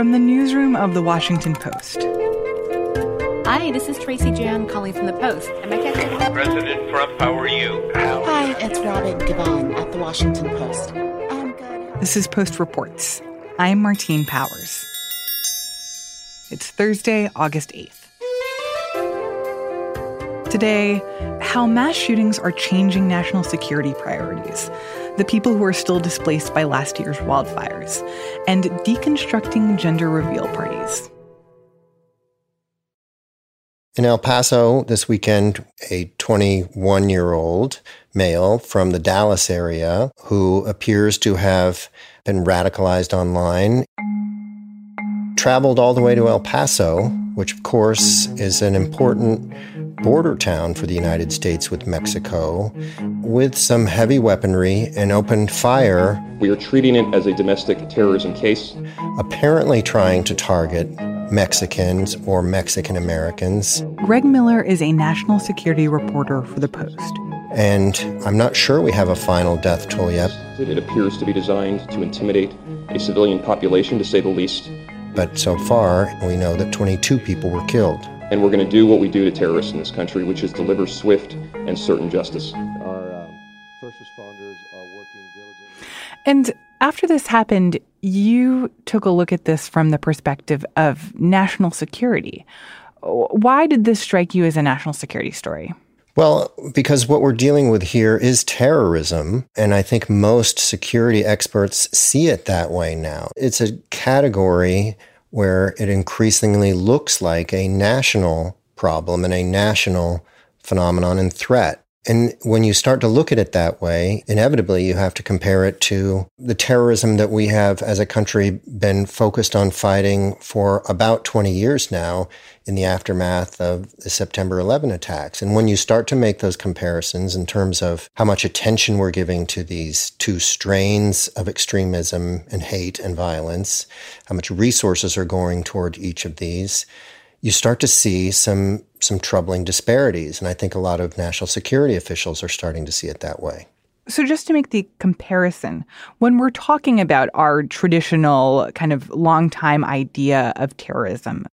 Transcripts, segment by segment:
From the newsroom of The Washington Post. Hi, this is Tracy Jan calling from The Post. Am I catching? President Trump, how are you? Hi, it's Robin Givhan at The Washington Post. I'm good. This is Post Reports. I'm Martine Powers. It's Thursday, August 8th. Today, how mass shootings are changing national security priorities, the people who are still displaced by last year's wildfires, and deconstructing gender reveal parties. In El Paso this weekend, a 21 year old male from the Dallas area who appears to have been radicalized online traveled all the way to El Paso, which of course is an important border town for the United States with Mexico with some heavy weaponry and opened fire. We are treating it as a domestic terrorism case. Apparently trying to target Mexicans or Mexican Americans. Greg Miller is a national security reporter for The Post. And I'm not sure we have a final death toll yet. It appears to be designed to intimidate a civilian population, to say the least. But so far, we know that 22 people were killed and we're going to do what we do to terrorists in this country, which is deliver swift and certain justice. Our um, first responders are working diligently. And after this happened, you took a look at this from the perspective of national security. Why did this strike you as a national security story? Well, because what we're dealing with here is terrorism. And I think most security experts see it that way now. It's a category where it increasingly looks like a national problem and a national phenomenon and threat. And when you start to look at it that way, inevitably you have to compare it to the terrorism that we have as a country been focused on fighting for about 20 years now in the aftermath of the September 11 attacks. And when you start to make those comparisons in terms of how much attention we're giving to these two strains of extremism and hate and violence, how much resources are going toward each of these, you start to see some some troubling disparities and i think a lot of national security officials are starting to see it that way so just to make the comparison when we're talking about our traditional kind of long time idea of terrorism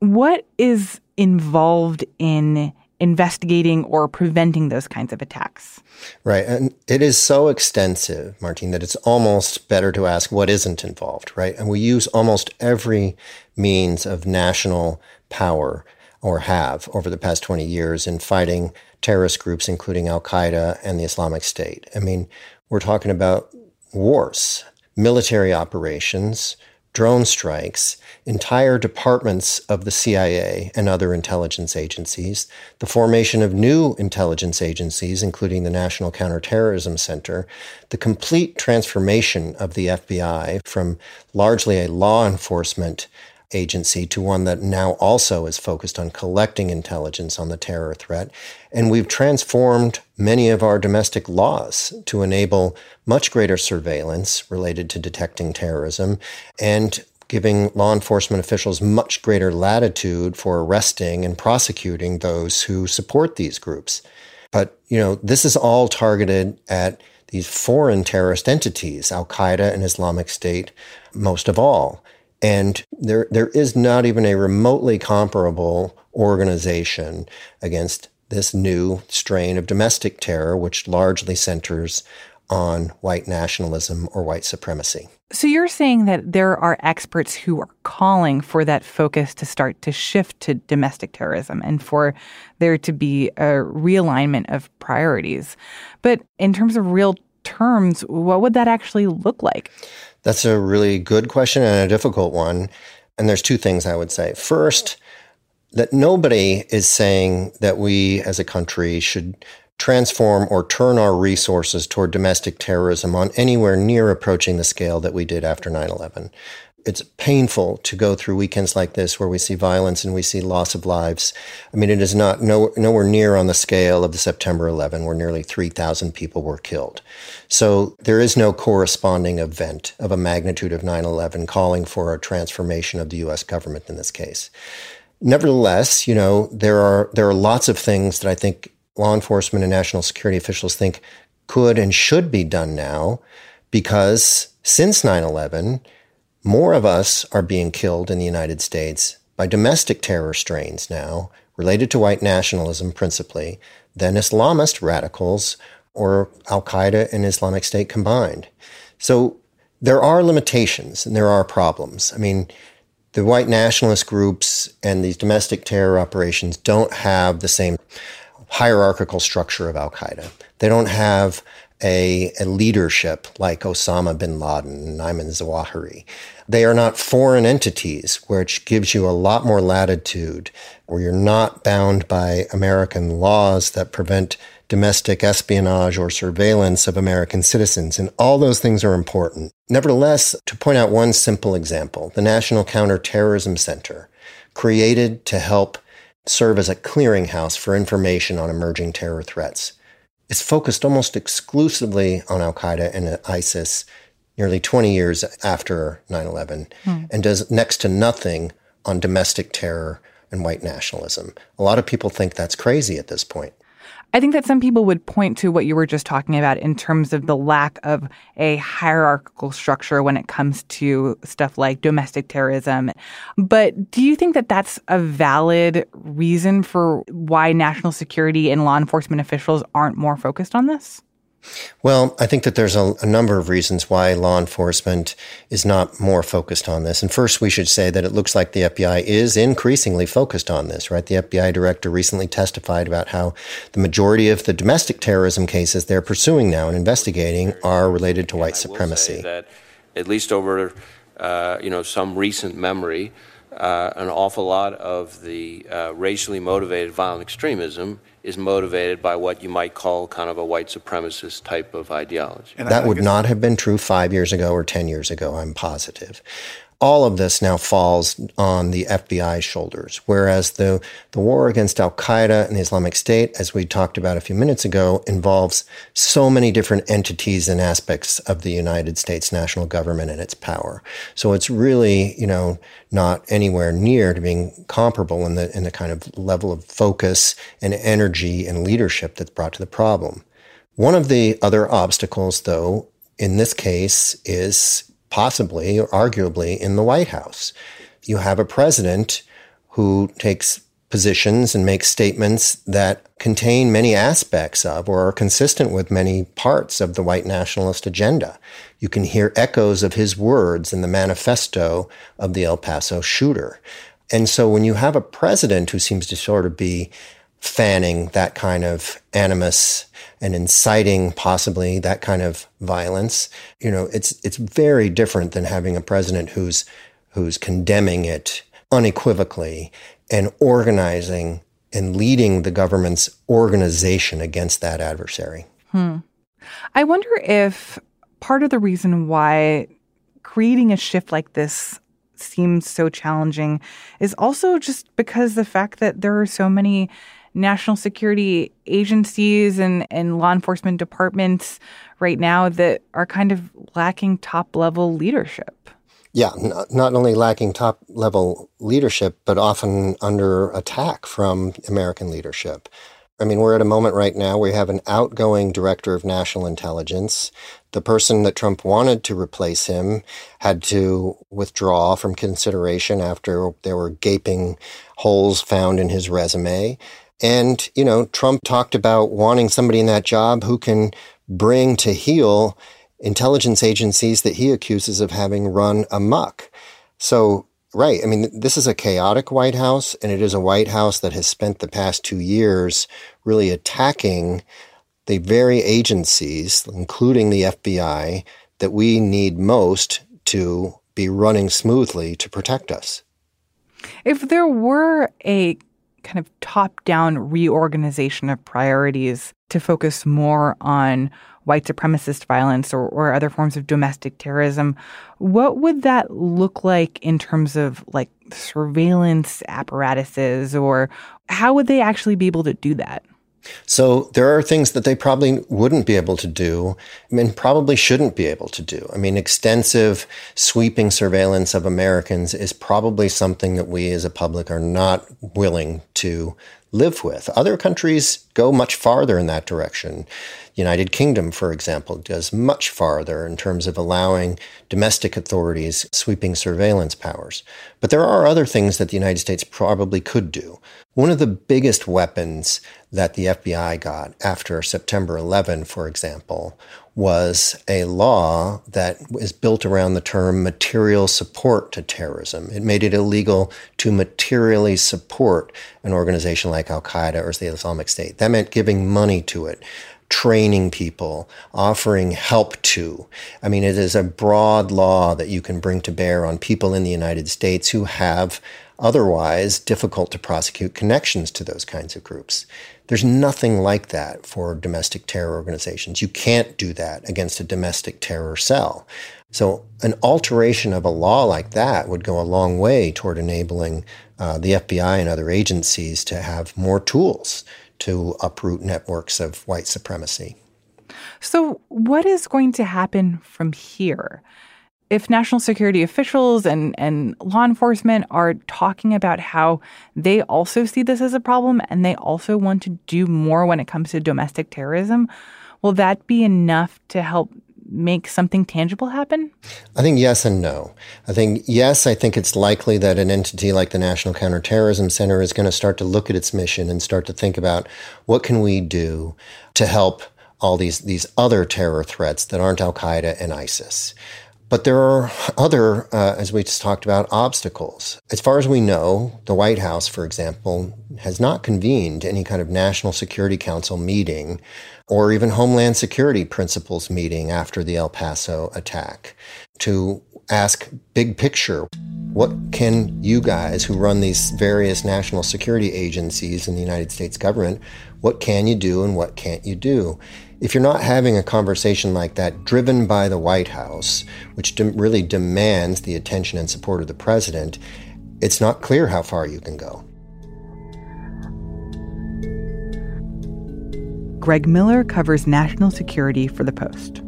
what is involved in investigating or preventing those kinds of attacks. Right. And it is so extensive, Martine, that it's almost better to ask what isn't involved, right? And we use almost every means of national power or have over the past 20 years in fighting terrorist groups, including Al Qaeda and the Islamic State. I mean, we're talking about wars, military operations, drone strikes, entire departments of the CIA and other intelligence agencies, the formation of new intelligence agencies, including the National Counterterrorism Center, the complete transformation of the FBI from largely a law enforcement agency to one that now also is focused on collecting intelligence on the terror threat. And we've transformed many of our domestic laws to enable much greater surveillance related to detecting terrorism and giving law enforcement officials much greater latitude for arresting and prosecuting those who support these groups. But, you know, this is all targeted at these foreign terrorist entities, Al Qaeda and Islamic State, most of all. And there, there is not even a remotely comparable organization against this new strain of domestic terror, which largely centers on white nationalism or white supremacy. So you're saying that there are experts who are calling for that focus to start to shift to domestic terrorism and for there to be a realignment of priorities. But in terms of real terms, what would that actually look like? That's a really good question and a difficult one. And there's two things I would say. First, that nobody is saying that we as a country should transform or turn our resources toward domestic terrorism on anywhere near approaching the scale that we did after 9 11 it's painful to go through weekends like this where we see violence and we see loss of lives. I mean, it is not no, nowhere near on the scale of the September 11, where nearly 3,000 people were killed. So there is no corresponding event of a magnitude of 9 11 calling for a transformation of the U.S. government in this case. Nevertheless, you know, there are, there are lots of things that I think law enforcement and national security officials think could and should be done now because since 9 11, More of us are being killed in the United States by domestic terror strains now, related to white nationalism principally, than Islamist radicals or Al Qaeda and Islamic State combined. So there are limitations and there are problems. I mean, the white nationalist groups and these domestic terror operations don't have the same hierarchical structure of Al Qaeda. They don't have a, a, leadership like Osama bin Laden and Ayman Zawahiri. They are not foreign entities, which gives you a lot more latitude, where you're not bound by American laws that prevent domestic espionage or surveillance of American citizens. And all those things are important. Nevertheless, to point out one simple example, the National Counterterrorism Center, created to help serve as a clearinghouse for information on emerging terror threats, is focused almost exclusively on Al Qaeda and ISIS nearly 20 years after 9 11 hmm. and does next to nothing on domestic terror and white nationalism. A lot of people think that's crazy at this point. I think that some people would point to what you were just talking about in terms of the lack of a hierarchical structure when it comes to stuff like domestic terrorism. But do you think that that's a valid reason for why national security and law enforcement officials aren't more focused on this? Well, I think that there's a, a, number of reasons why law enforcement is not more focused on this. And first, we should say that it looks like the FBI is increasingly focused on this, right? The FBI director recently testified about how the majority of the domestic terrorism cases they're pursuing now and investigating are related to white supremacy. that at least over, uh, you know, some recent memory, uh, an awful lot of the uh, racially motivated violent extremism is motivated by what you might call kind of a white supremacist type of ideology. And that would not have been true five years ago or 10 years ago, I'm positive all of this now falls on the FBI's shoulders. Whereas the, the war against Al Qaeda and the Islamic State, as we talked about a few minutes ago, involves so many different entities and aspects of the United States national government and its power. So it's really, you know, not anywhere near to being comparable in the, in the kind of level of focus and energy and leadership that's brought to the problem. One of the other obstacles, though, in this case is possibly or arguably in the White House. You have a president who takes positions and makes statements that contain many aspects of or are consistent with many parts of the white nationalist agenda. You can hear echoes of his words in the manifesto of the El Paso shooter. And so when you have a president who seems to sort of be fanning that kind of animus and inciting possibly that kind of violence. You know, it's it's very different than having a president who's who's condemning it unequivocally and organizing and leading the government's organization against that adversary. Hmm. I wonder if part of the reason why creating a shift like this seems so challenging is also just because the fact that there are so many national security agencies and, and law enforcement departments right now that are kind of lacking top level leadership. Yeah, not, not only lacking top level leadership, but often under attack from American leadership. I mean, we're at a moment right now where we have an outgoing director of national intelligence. The person that Trump wanted to replace him had to withdraw from consideration after there were gaping holes found in his resume. And, you know, Trump talked about wanting somebody in that job who can bring to heel intelligence agencies that he accuses of having run amok. So, right. I mean, this is a chaotic White House, and it is a White House that has spent the past two years really attacking the very agencies, including the FBI, that we need most to be running smoothly to protect us. If there were a kind of top down reorganization of priorities to focus more on white supremacist violence or, or other forms of domestic terrorism. What would that look like in terms of like surveillance apparatuses or how would they actually be able to do that? So there are things that they probably wouldn't be able to do and probably shouldn't be able to do. I mean, extensive sweeping surveillance of Americans is probably something that we as a public are not willing to live with. Other countries go much farther in that direction. United Kingdom, for example, goes much farther in terms of allowing domestic authorities sweeping surveillance powers. But there are other things that the United States probably could do. One of the biggest weapons that the FBI got after September 11, for example, was a law that is built around the term material support to terrorism. It made it illegal to materially support an organization like Al Qaeda or the Islamic State. That meant giving money to it, training people, offering help to. I mean, it is a broad law that you can bring to bear on people in the United States who have otherwise difficult to prosecute connections to those kinds of groups. There's nothing like that for domestic terror organizations. You can't do that against a domestic terror cell. So, an alteration of a law like that would go a long way toward enabling uh, the FBI and other agencies to have more tools to uproot networks of white supremacy. So, what is going to happen from here? if national security officials and, and law enforcement are talking about how they also see this as a problem and they also want to do more when it comes to domestic terrorism, will that be enough to help make something tangible happen? I think yes and no. I think yes, I think it's likely that an entity like the National Counterterrorism Center is going to start to look at its mission and start to think about what can we do to help all these these other terror threats that aren't Al Qaeda and ISIS. But there are other, uh, as we just talked about, obstacles. As far as we know, the White House, for example, has not convened any kind of National Security Council meeting or even Homeland Security Principals meeting after the El Paso attack to ask big picture. What can you guys who run these various national security agencies in the United States government, what can you do and what can't you do? If you're not having a conversation like that driven by the White House, which de- really demands the attention and support of the president, it's not clear how far you can go. Greg Miller covers national security for The Post.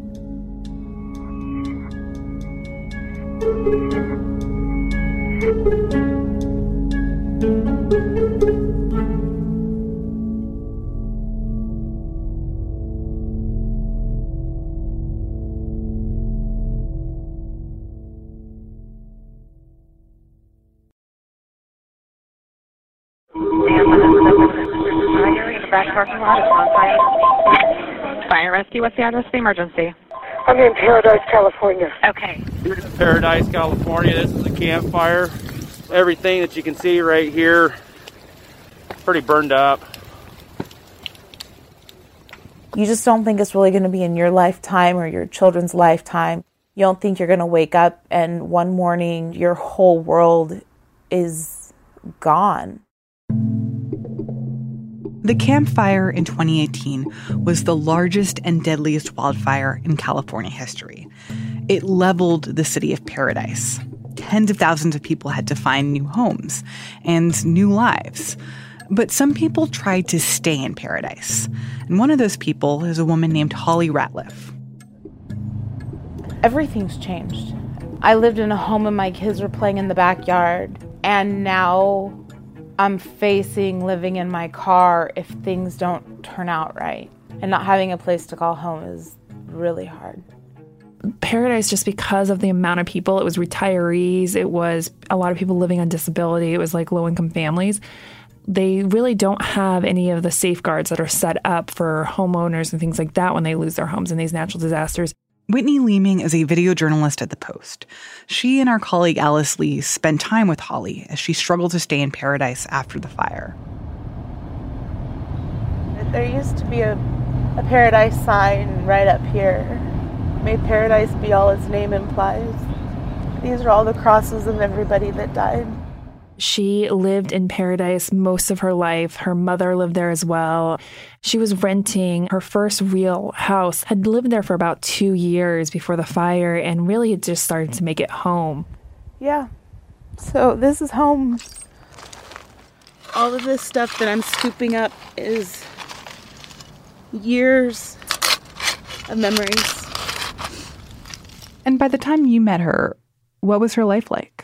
Back parking lot. It's on fire. Fire rescue. What's the address of the emergency? I'm in Paradise, California. Okay. In Paradise, California. This is a campfire. Everything that you can see right here, pretty burned up. You just don't think it's really going to be in your lifetime or your children's lifetime. You don't think you're going to wake up and one morning your whole world is gone. The Camp Fire in 2018 was the largest and deadliest wildfire in California history. It leveled the city of Paradise. Tens of thousands of people had to find new homes and new lives. But some people tried to stay in Paradise. And one of those people is a woman named Holly Ratliff. Everything's changed. I lived in a home and my kids were playing in the backyard. And now I'm facing living in my car if things don't turn out right. And not having a place to call home is really hard. Paradise, just because of the amount of people, it was retirees, it was a lot of people living on disability, it was like low income families. They really don't have any of the safeguards that are set up for homeowners and things like that when they lose their homes in these natural disasters. Whitney Leaming is a video journalist at The Post. She and our colleague Alice Lee spent time with Holly as she struggled to stay in paradise after the fire. There used to be a, a paradise sign right up here. May paradise be all its name implies. These are all the crosses of everybody that died. She lived in paradise most of her life. Her mother lived there as well. She was renting her first real house, had lived there for about two years before the fire, and really had just started to make it home. Yeah. So this is home. All of this stuff that I'm scooping up is years of memories. And by the time you met her, what was her life like?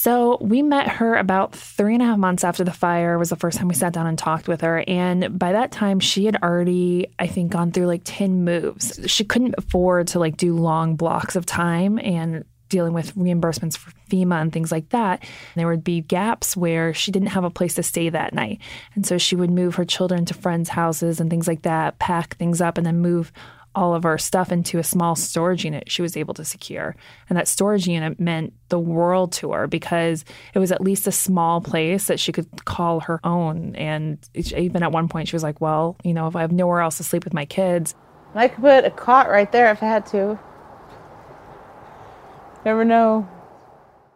So we met her about three and a half months after the fire was the first time we sat down and talked with her. And by that time, she had already, I think, gone through like 10 moves. She couldn't afford to like do long blocks of time and dealing with reimbursements for FEMA and things like that. There would be gaps where she didn't have a place to stay that night. And so she would move her children to friends' houses and things like that, pack things up, and then move all of our stuff into a small storage unit she was able to secure. And that storage unit meant the world to her because it was at least a small place that she could call her own. And even at one point, she was like, Well, you know, if I have nowhere else to sleep with my kids, I could put a cot right there if I had to. Never know.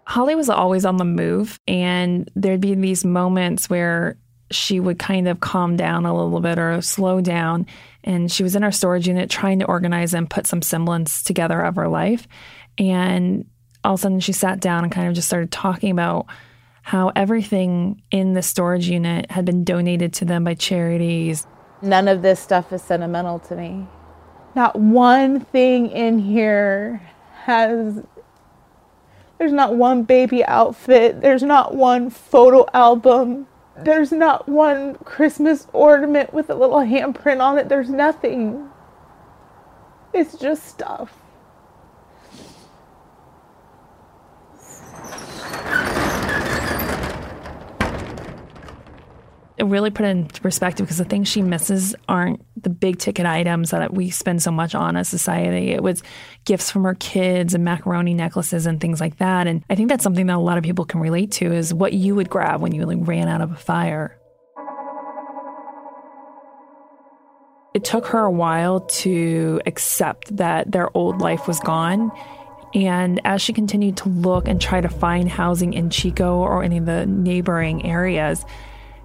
Holly was always on the move, and there'd be these moments where she would kind of calm down a little bit or slow down. And she was in our storage unit trying to organize and put some semblance together of her life. And all of a sudden, she sat down and kind of just started talking about how everything in the storage unit had been donated to them by charities. None of this stuff is sentimental to me. Not one thing in here has. There's not one baby outfit. There's not one photo album. There's not one Christmas ornament with a little handprint on it. There's nothing. It's just stuff. Really put it in perspective because the things she misses aren't the big ticket items that we spend so much on as society. It was gifts from her kids and macaroni necklaces and things like that. And I think that's something that a lot of people can relate to is what you would grab when you like ran out of a fire. It took her a while to accept that their old life was gone. And as she continued to look and try to find housing in Chico or any of the neighboring areas,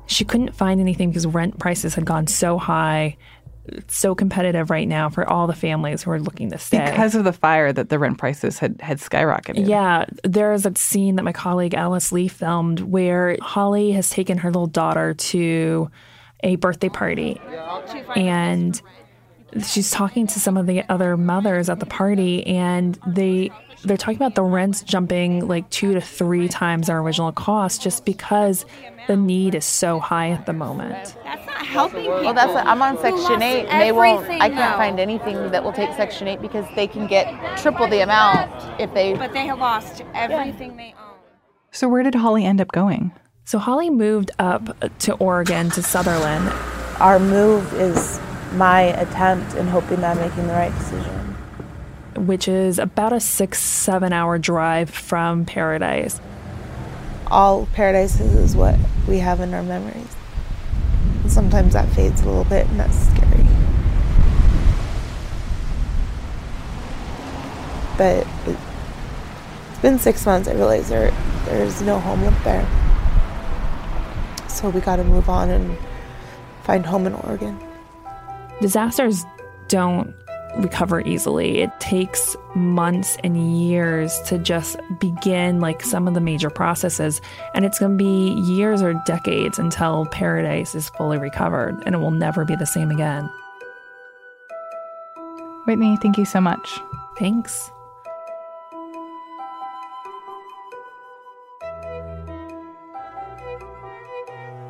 she couldn't find anything because rent prices had gone so high. It's so competitive right now for all the families who are looking to stay. Because of the fire that the rent prices had, had skyrocketed. Yeah. There's a scene that my colleague Alice Lee filmed where Holly has taken her little daughter to a birthday party. And she's talking to some of the other mothers at the party and they they're talking about the rents jumping like two to three times our original cost just because the need is so high at the moment. That's not helping people. Well, that's I'm on Section 8 and they won't I can't find anything that will take Section 8 because they can get triple the amount if they But they have lost everything they own. So where did Holly end up going? So Holly moved up to Oregon to Sutherlin. Our move is my attempt in hoping that I'm making the right decision. Which is about a six, seven hour drive from Paradise. All Paradise is, is what we have in our memories. And sometimes that fades a little bit, and that's scary. But it, it's been six months. I realize there there's no home up there. So we got to move on and find home in Oregon. Disasters don't recover easily. It takes months and years to just begin like some of the major processes. And it's going to be years or decades until paradise is fully recovered and it will never be the same again. Whitney, thank you so much. Thanks.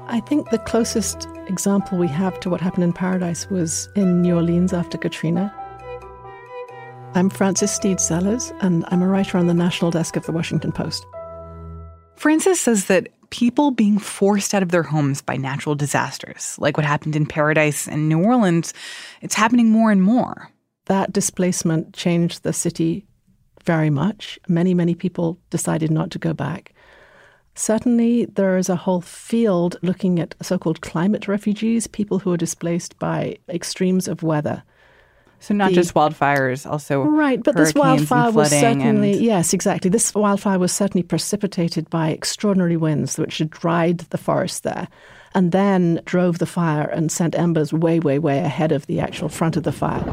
I think the closest example we have to what happened in Paradise was in New Orleans after Katrina. I'm Frances Stead Sellers, and I'm a writer on the national desk of the Washington Post. Frances says that people being forced out of their homes by natural disasters, like what happened in Paradise and New Orleans, it's happening more and more. That displacement changed the city very much. Many, many people decided not to go back. Certainly, there is a whole field looking at so called climate refugees, people who are displaced by extremes of weather. So not The- just wildfires, also Right, but this wildfire was certainly, and- yes, exactly. This wildfire was certainly precipitated by extraordinary winds which had dried the forest there and then drove the fire and sent embers way, way, way ahead of the actual front of the fire.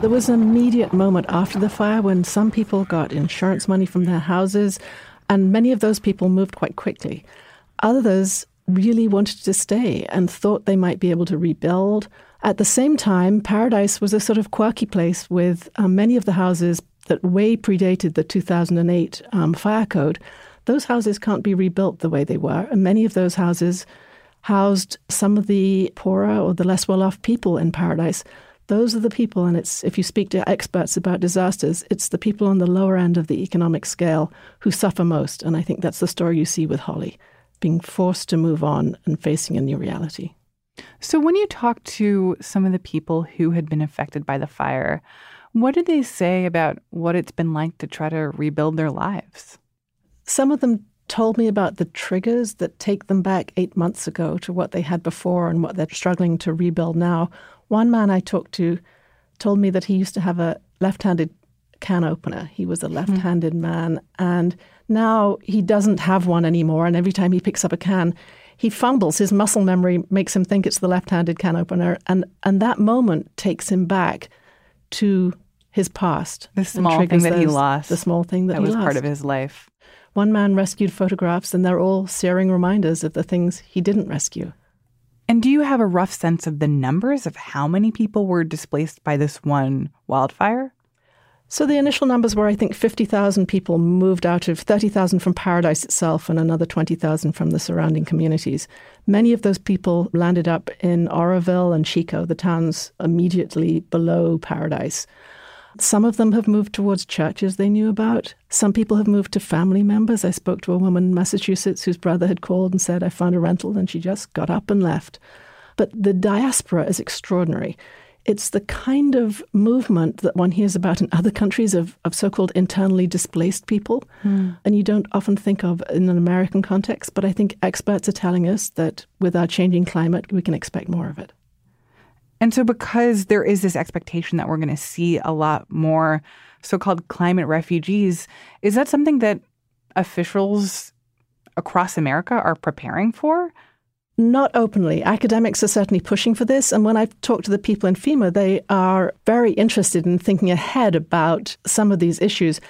There was an immediate moment after the fire when some people got insurance money from their houses, and many of those people moved quite quickly. Others really wanted to stay and thought they might be able to rebuild. At the same time, Paradise was a sort of quirky place with uh, many of the houses that way predated the 2008 um, fire code, those houses can't be rebuilt the way they were. And many of those houses housed some of the poorer or the less well off people in paradise. Those are the people, and it's if you speak to experts about disasters, it's the people on the lower end of the economic scale who suffer most. And I think that's the story you see with Holly, being forced to move on and facing a new reality. So, when you talk to some of the people who had been affected by the fire, what did they say about what it's been like to try to rebuild their lives? Some of them told me about the triggers that take them back eight months ago to what they had before and what they're struggling to rebuild now. One man I talked to told me that he used to have a left handed can opener. He was a left handed mm-hmm. man, and now he doesn't have one anymore. And every time he picks up a can, he fumbles. His muscle memory makes him think it's the left handed can opener. And, and that moment takes him back to his past. The small thing that those, he lost. The small thing that, that was lost. part of his life. One man rescued photographs, and they're all searing reminders of the things he didn't rescue. And do you have a rough sense of the numbers of how many people were displaced by this one wildfire? So the initial numbers were, I think, 50,000 people moved out of 30,000 from Paradise itself and another 20,000 from the surrounding communities. Many of those people landed up in Oroville and Chico, the towns immediately below Paradise. Some of them have moved towards churches they knew about. Some people have moved to family members. I spoke to a woman in Massachusetts whose brother had called and said, I found a rental, and she just got up and left. But the diaspora is extraordinary. It's the kind of movement that one hears about in other countries of, of so called internally displaced people. Mm. And you don't often think of in an American context, but I think experts are telling us that with our changing climate, we can expect more of it. And so, because there is this expectation that we're going to see a lot more so called climate refugees, is that something that officials across America are preparing for? Not openly. Academics are certainly pushing for this. And when I've talked to the people in FEMA, they are very interested in thinking ahead about some of these issues.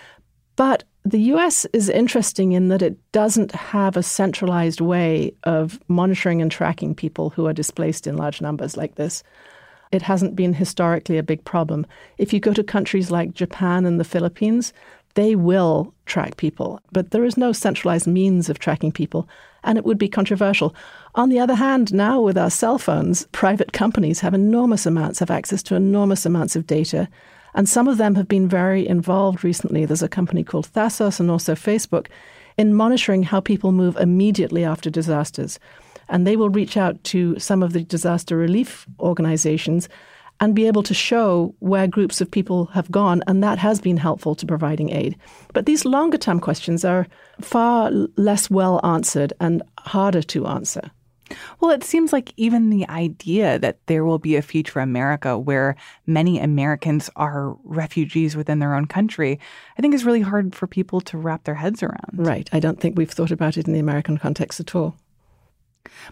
But the US is interesting in that it doesn't have a centralized way of monitoring and tracking people who are displaced in large numbers like this it hasn't been historically a big problem. If you go to countries like Japan and the Philippines, they will track people, but there is no centralized means of tracking people, and it would be controversial. On the other hand, now with our cell phones, private companies have enormous amounts of access to enormous amounts of data, and some of them have been very involved recently. There's a company called Thasos and also Facebook in monitoring how people move immediately after disasters and they will reach out to some of the disaster relief organizations and be able to show where groups of people have gone, and that has been helpful to providing aid. But these longer term questions are far less well answered and harder to answer. Well, it seems like even the idea that there will be a future America where many Americans are refugees within their own country, I think is really hard for people to wrap their heads around. Right. I don't think we've thought about it in the American context at all.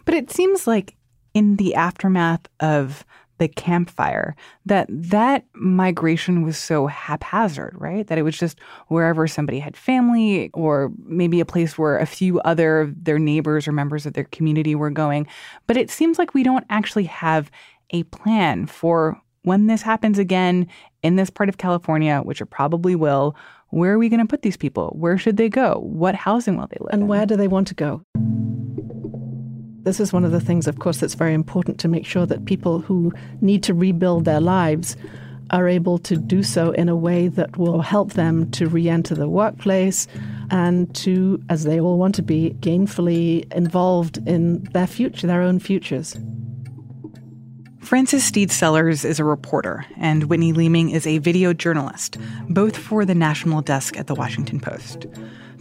But it seems like in the aftermath of the Camp Fire that that migration was so haphazard right? That it was just wherever somebody had family or maybe a place where a few other their neighbors or members of their community were going. But it seems like we don't actually have a plan for when this happens again in this part of California which it probably will where are we going to put these people? Where should they go? What housing will they live and in? where do they want to go this is one of the things, of course, that's very important to make sure that people who need to rebuild their lives are able to do so in a way that will help them to re enter the workplace and to, as they all want to be, gainfully involved in their future, their own futures. Frances Stead Sellers is a reporter, and Whitney Leaming is a video journalist, both for the national desk at The Washington Post.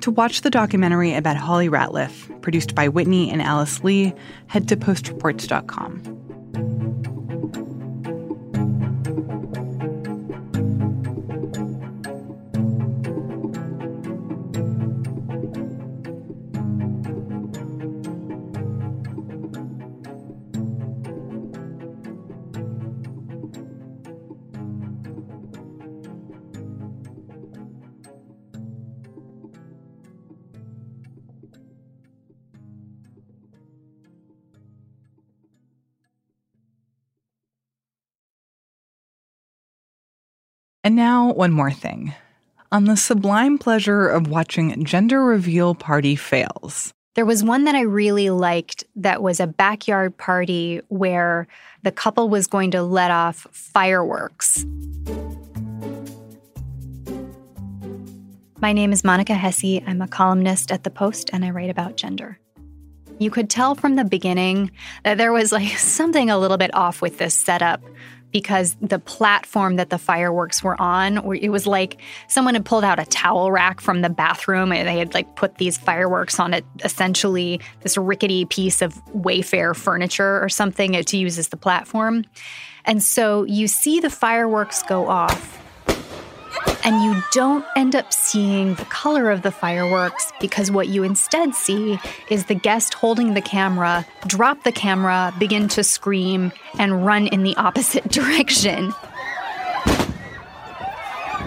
To watch the documentary about Holly Ratliff, produced by Whitney and Alice Lee, head to postreports.com. And now, one more thing. on the sublime pleasure of watching gender reveal party fails. There was one that I really liked that was a backyard party where the couple was going to let off fireworks. My name is Monica Hesse. I'm a columnist at The Post and I write about gender. You could tell from the beginning that there was like something a little bit off with this setup because the platform that the fireworks were on, it was like someone had pulled out a towel rack from the bathroom and they had like put these fireworks on it, essentially this rickety piece of Wayfair furniture or something to use as the platform. And so you see the fireworks go off and you don't end up seeing the color of the fireworks because what you instead see is the guest holding the camera, drop the camera, begin to scream, and run in the opposite direction.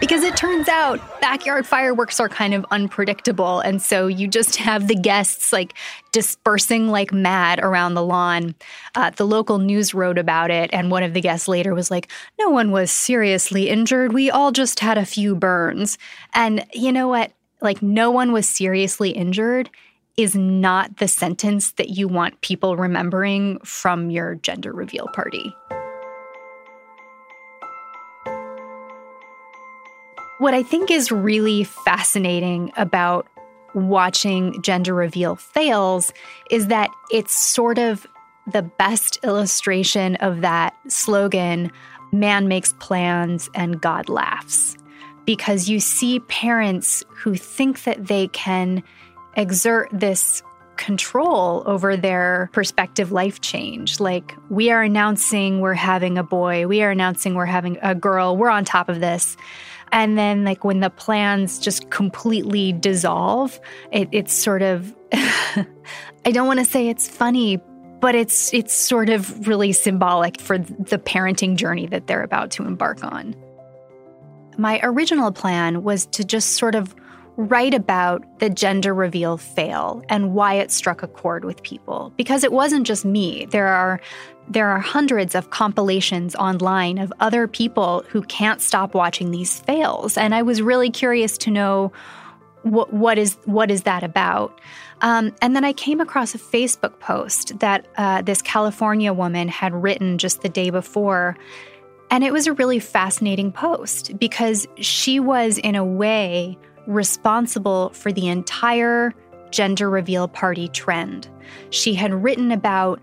Because it turns out backyard fireworks are kind of unpredictable. And so you just have the guests like dispersing like mad around the lawn. Uh, the local news wrote about it. And one of the guests later was like, No one was seriously injured. We all just had a few burns. And you know what? Like, no one was seriously injured is not the sentence that you want people remembering from your gender reveal party. What I think is really fascinating about watching gender reveal fails is that it's sort of the best illustration of that slogan man makes plans and God laughs. Because you see parents who think that they can exert this control over their prospective life change. Like, we are announcing we're having a boy, we are announcing we're having a girl, we're on top of this. And then, like, when the plans just completely dissolve, it, it's sort of, I don't want to say it's funny, but it's it's sort of really symbolic for the parenting journey that they're about to embark on. My original plan was to just sort of write about the gender reveal fail and why it struck a chord with people. Because it wasn't just me. There are there are hundreds of compilations online of other people who can't stop watching these fails. And i was really curious to know what what is what is that about? Um, and then I came across a Facebook post that uh, this California woman had written just the day before. And it was a really fascinating post because she was, in a way, responsible for the entire gender reveal party trend. She had written about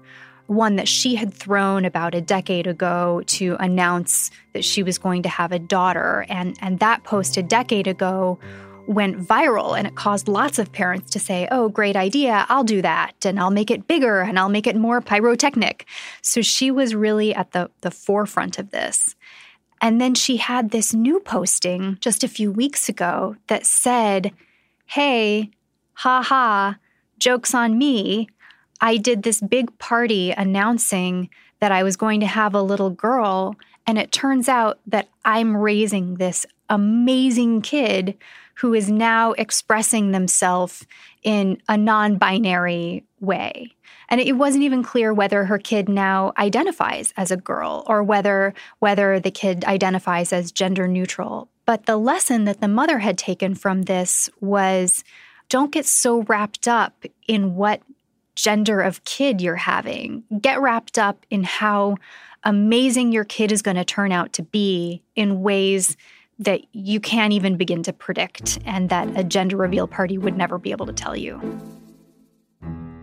one that she had thrown about a decade ago to announce that she was going to have a daughter. And, and that post a decade ago went viral and it caused lots of parents to say, Oh, great idea, I'll do that. And I'll make it bigger and I'll make it more pyrotechnic. So she was really at the, the forefront of this. And then she had this new posting just a few weeks ago that said, Hey, ha ha, joke's on me. I did this big party announcing that I was going to have a little girl. And it turns out that I'm raising this amazing kid who is now expressing themselves in a non binary way. And it wasn't even clear whether her kid now identifies as a girl or whether whether the kid identifies as gender neutral. But the lesson that the mother had taken from this was don't get so wrapped up in what gender of kid you're having. Get wrapped up in how amazing your kid is going to turn out to be in ways that you can't even begin to predict and that a gender reveal party would never be able to tell you.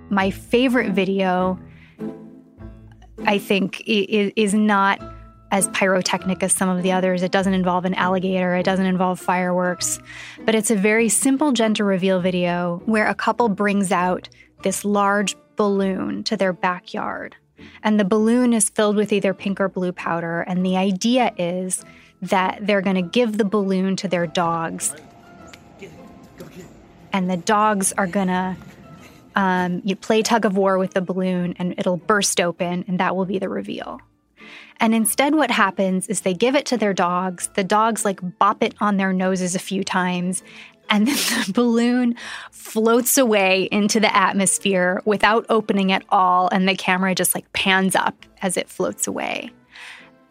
My favorite video, I think, is not as pyrotechnic as some of the others. It doesn't involve an alligator, it doesn't involve fireworks, but it's a very simple gender reveal video where a couple brings out this large balloon to their backyard. And the balloon is filled with either pink or blue powder. And the idea is that they're going to give the balloon to their dogs. And the dogs are going to um, you play tug of war with the balloon and it'll burst open, and that will be the reveal. And instead, what happens is they give it to their dogs. The dogs like bop it on their noses a few times, and then the balloon floats away into the atmosphere without opening at all. And the camera just like pans up as it floats away.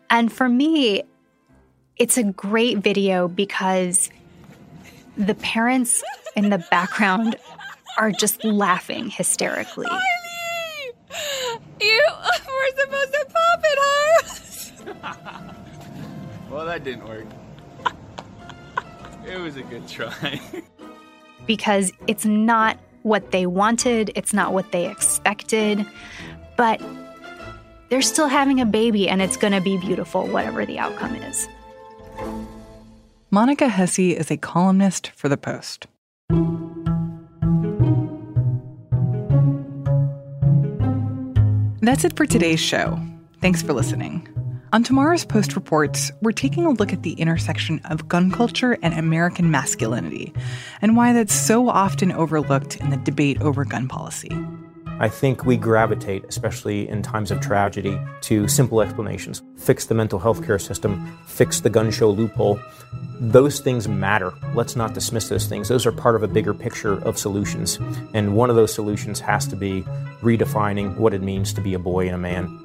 And for me, it's a great video because the parents in the background are just laughing hysterically. You were supposed to pop it, huh? well, that didn't work. It was a good try. because it's not what they wanted, it's not what they expected, but they're still having a baby and it's going to be beautiful, whatever the outcome is. Monica Hesse is a columnist for The Post. That's it for today's show. Thanks for listening. On tomorrow's Post Reports, we're taking a look at the intersection of gun culture and American masculinity, and why that's so often overlooked in the debate over gun policy. I think we gravitate, especially in times of tragedy, to simple explanations. Fix the mental health care system, fix the gun show loophole. Those things matter. Let's not dismiss those things. Those are part of a bigger picture of solutions. And one of those solutions has to be redefining what it means to be a boy and a man.